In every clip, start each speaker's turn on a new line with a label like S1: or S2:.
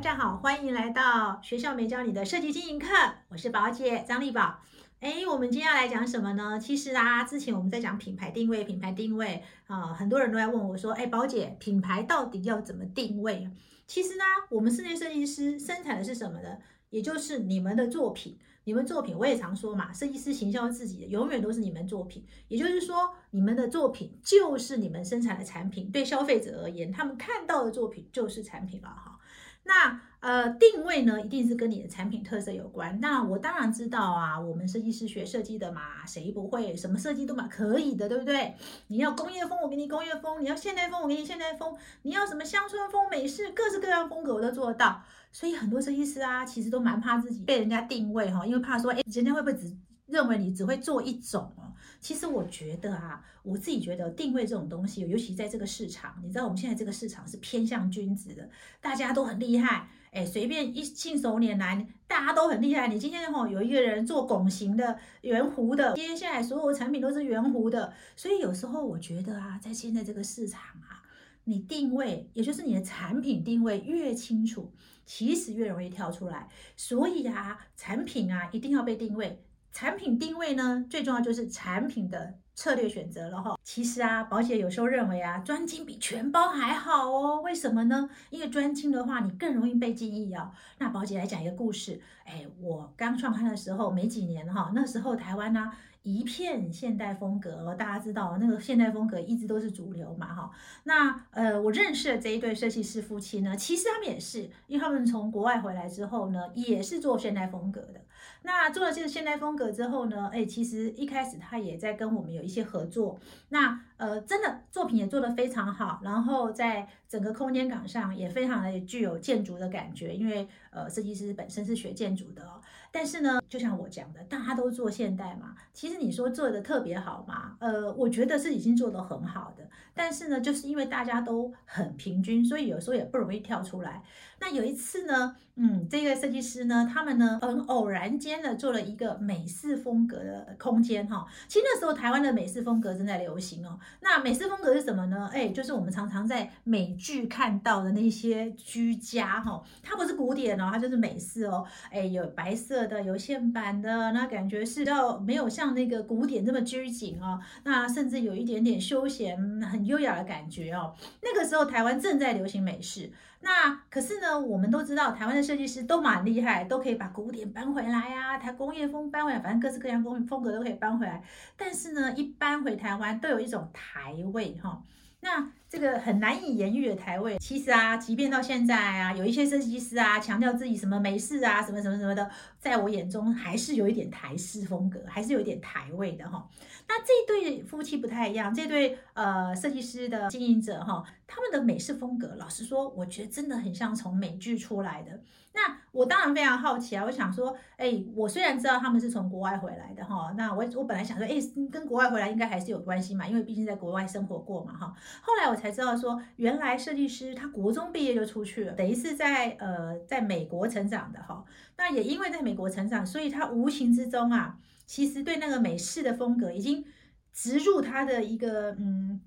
S1: 大家好，欢迎来到学校没教你的设计经营课，我是宝姐张丽宝。哎，我们今天要来讲什么呢？其实啊，之前我们在讲品牌定位，品牌定位啊，很多人都在问我说，哎，宝姐，品牌到底要怎么定位？其实呢，我们室内设计师生产的是什么呢？也就是你们的作品。你们作品，我也常说嘛，设计师行销自己的，永远都是你们作品。也就是说，你们的作品就是你们生产的产品，对消费者而言，他们看到的作品就是产品了哈。那呃，定位呢，一定是跟你的产品特色有关。那我当然知道啊，我们设计师学设计的嘛，谁不会？什么设计都嘛可以的，对不对？你要工业风，我给你工业风；你要现代风，我给你现代风；你要什么乡村风、美式，各式各样风格我都做得到。所以很多设计师啊，其实都蛮怕自己被人家定位哈，因为怕说，哎，人家会不会只认为你只会做一种哦？其实我觉得啊，我自己觉得定位这种东西，尤其在这个市场，你知道我们现在这个市场是偏向君子的，大家都很厉害，哎，随便一信手拈来，大家都很厉害。你今天哈有一个人做拱形的、圆弧的，接下来所有产品都是圆弧的，所以有时候我觉得啊，在现在这个市场啊。你定位，也就是你的产品定位越清楚，其实越容易跳出来。所以啊，产品啊一定要被定位。产品定位呢，最重要就是产品的策略选择了哈。其实啊，宝姐有时候认为啊，专精比全包还好哦。为什么呢？因为专精的话，你更容易被记忆啊。那宝姐来讲一个故事。哎，我刚创刊的时候没几年哈，那时候台湾呢。一片现代风格，大家知道那个现代风格一直都是主流嘛，哈。那呃，我认识的这一对设计师夫妻呢，其实他们也是，因为他们从国外回来之后呢，也是做现代风格的。那做了这个现代风格之后呢，哎，其实一开始他也在跟我们有一些合作。那呃，真的作品也做得非常好，然后在整个空间感上也非常的具有建筑的感觉，因为呃，设计师本身是学建筑的。但是呢，就像我讲的，大家都做现代嘛，其实你说做的特别好嘛，呃，我觉得是已经做得很好的。但是呢，就是因为大家都很平均，所以有时候也不容易跳出来。那有一次呢，嗯，这个设计师呢，他们呢很偶然间的做了一个美式风格的空间哈。其实那时候台湾的美式风格正在流行哦。那美式风格是什么呢？哎，就是我们常常在美剧看到的那些居家哈，它不是古典哦，它就是美式哦。哎，有白色的，有线板的，那感觉是要没有像那个古典这么拘谨哦。那甚至有一点点休闲、很优雅的感觉哦。那个时候台湾正在流行美式。那可是呢，我们都知道台湾的设计师都蛮厉害，都可以把古典搬回来呀，台工业风搬回来，反正各式各样风风格都可以搬回来。但是呢，一搬回台湾都有一种排位哈。那这个很难以言喻的台味，其实啊，即便到现在啊，有一些设计师啊，强调自己什么美式啊，什么什么什么的，在我眼中还是有一点台式风格，还是有一点台味的哈。那这对夫妻不太一样，这对呃设计师的经营者哈，他们的美式风格，老实说，我觉得真的很像从美剧出来的。那我当然非常好奇啊，我想说，哎，我虽然知道他们是从国外回来的哈，那我我本来想说，哎，跟国外回来应该还是有关系嘛，因为毕竟在国外生活过嘛哈。后来我才知道说，原来设计师他国中毕业就出去了，等于是在呃在美国成长的哈。那也因为在美国成长，所以他无形之中啊，其实对那个美式的风格已经植入他的一个嗯。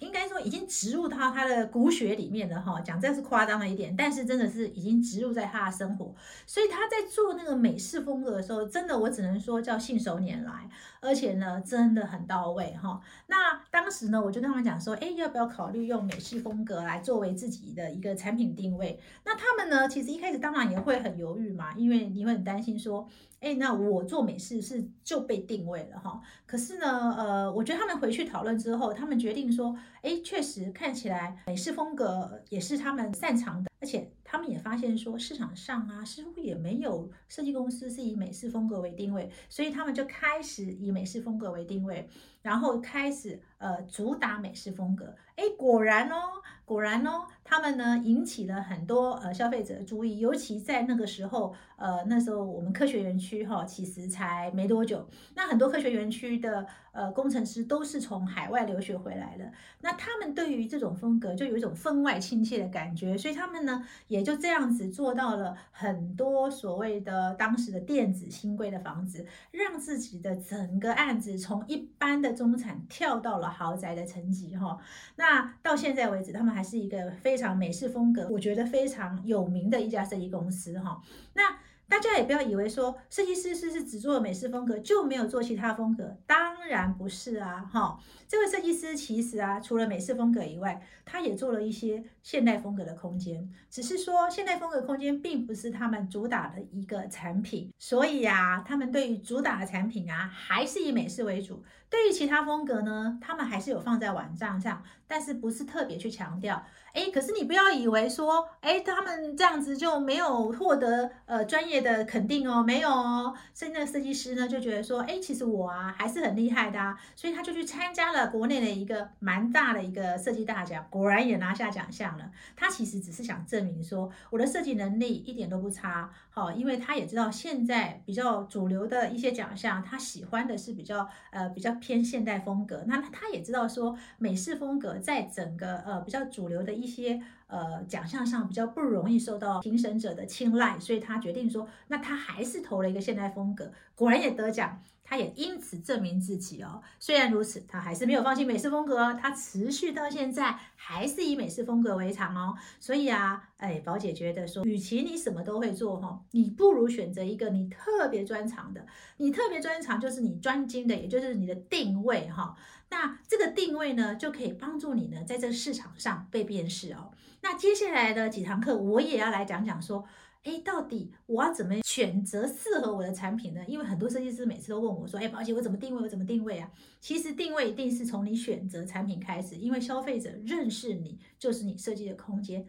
S1: 应该说已经植入到他的骨血里面了哈，讲这是夸张了一点，但是真的是已经植入在他的生活，所以他在做那个美式风格的时候，真的我只能说叫信手拈来，而且呢真的很到位哈。那当时呢，我就跟他们讲说，哎，要不要考虑用美式风格来作为自己的一个产品定位？那他们呢，其实一开始当然也会很犹豫嘛，因为你会很担心说。哎，那我做美式是就被定位了哈。可是呢，呃，我觉得他们回去讨论之后，他们决定说，哎，确实看起来美式风格也是他们擅长的，而且他们也发现说，市场上啊，似乎也没有设计公司是以美式风格为定位，所以他们就开始以美式风格为定位，然后开始呃主打美式风格。哎，果然哦，果然哦，他们呢引起了很多呃消费者的注意，尤其在那个时候，呃，那时候我们科学园区哈，其实才没多久，那很多科学园区的呃工程师都是从海外留学回来的，那他们对于这种风格就有一种分外亲切的感觉，所以他们呢也就这样子做到了很多所谓的当时的电子新贵的房子，让自己的整个案子从一般的中产跳到了豪宅的层级哈，那。到现在为止，他们还是一个非常美式风格，我觉得非常有名的一家设计公司哈。那大家也不要以为说设计师是是只做美式风格就没有做其他风格，当然不是啊，哈，这位设计师其实啊，除了美式风格以外，他也做了一些现代风格的空间，只是说现代风格空间并不是他们主打的一个产品，所以呀，他们对于主打的产品啊，还是以美式为主，对于其他风格呢，他们还是有放在网站上，但是不是特别去强调。哎，可是你不要以为说，哎，他们这样子就没有获得呃专业的肯定哦，没有哦。所以那个设计师呢就觉得说，哎，其实我啊还是很厉害的啊，所以他就去参加了国内的一个蛮大的一个设计大奖，果然也拿下奖项了。他其实只是想证明说，我的设计能力一点都不差，好，因为他也知道现在比较主流的一些奖项，他喜欢的是比较呃比较偏现代风格，那他也知道说美式风格在整个呃比较主流的一些呃奖项上比较不容易受到评审者的青睐，所以他决定说，那他还是投了一个现代风格，果然也得奖，他也因此证明自己哦。虽然如此，他还是没有放弃美式风格，他持续到现在还是以美式风格为常哦。所以啊，哎，宝姐觉得说，与其你什么都会做哈，你不如选择一个你特别专长的，你特别专长就是你专精的，也就是你的定位哈。那这个定位呢，就可以帮助你呢，在这市场上被辨识哦。那接下来的几堂课，我也要来讲讲说，哎，到底我要怎么选择适合我的产品呢？因为很多设计师每次都问我说，哎，宝姐，我怎么定位？我怎么定位啊？其实定位一定是从你选择产品开始，因为消费者认识你就是你设计的空间。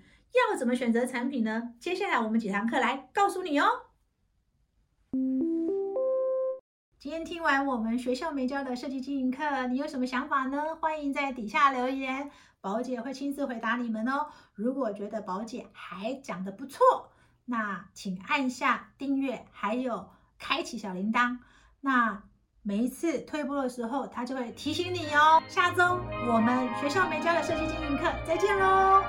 S1: 要怎么选择产品呢？接下来我们几堂课来告诉你哦。今天听完我们学校没教的设计经营课，你有什么想法呢？欢迎在底下留言，宝姐会亲自回答你们哦。如果觉得宝姐还讲的不错，那请按下订阅，还有开启小铃铛，那每一次退步的时候，它就会提醒你哦。下周我们学校没教的设计经营课再见喽。